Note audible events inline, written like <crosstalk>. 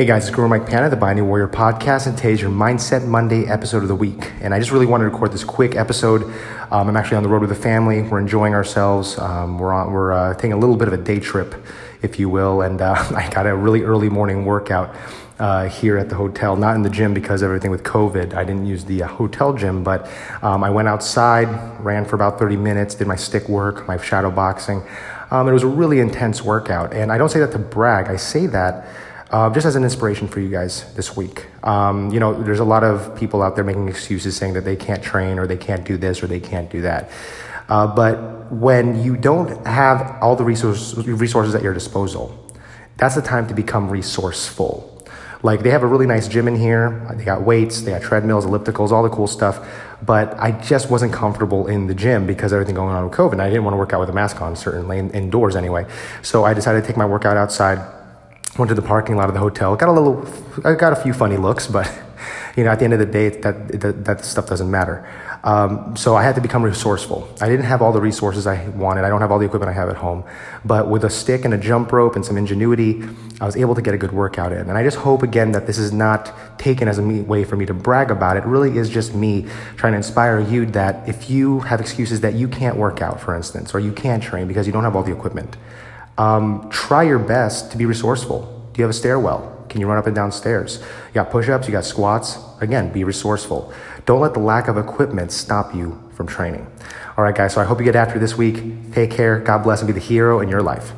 Hey guys, it's Guru Mike Piana, the Binding Warrior podcast, and today's your Mindset Monday episode of the week. And I just really wanted to record this quick episode. Um, I'm actually on the road with the family. We're enjoying ourselves. Um, we're on, we're uh, taking a little bit of a day trip, if you will. And uh, <laughs> I got a really early morning workout uh, here at the hotel, not in the gym because of everything with COVID. I didn't use the uh, hotel gym, but um, I went outside, ran for about 30 minutes, did my stick work, my shadow boxing. Um, it was a really intense workout. And I don't say that to brag. I say that uh, just as an inspiration for you guys this week. Um, you know, there's a lot of people out there making excuses saying that they can't train or they can't do this or they can't do that. Uh, but when you don't have all the resource, resources at your disposal, that's the time to become resourceful. Like they have a really nice gym in here. They got weights, they got treadmills, ellipticals, all the cool stuff. But I just wasn't comfortable in the gym because everything going on with COVID. I didn't want to work out with a mask on, certainly indoors anyway. So I decided to take my workout outside went to the parking lot of the hotel. Got a little, I got a few funny looks, but <laughs> you know, at the end of the day, that that, that stuff doesn't matter. Um, so I had to become resourceful. I didn't have all the resources I wanted. I don't have all the equipment I have at home, but with a stick and a jump rope and some ingenuity, I was able to get a good workout in. And I just hope again that this is not taken as a way for me to brag about it. it really is just me trying to inspire you that if you have excuses that you can't work out, for instance, or you can't train because you don't have all the equipment um, try your best to be resourceful. Do you have a stairwell? Can you run up and down stairs? You got push ups, you got squats. Again, be resourceful. Don't let the lack of equipment stop you from training. All right, guys, so I hope you get after this week. Take care. God bless and be the hero in your life.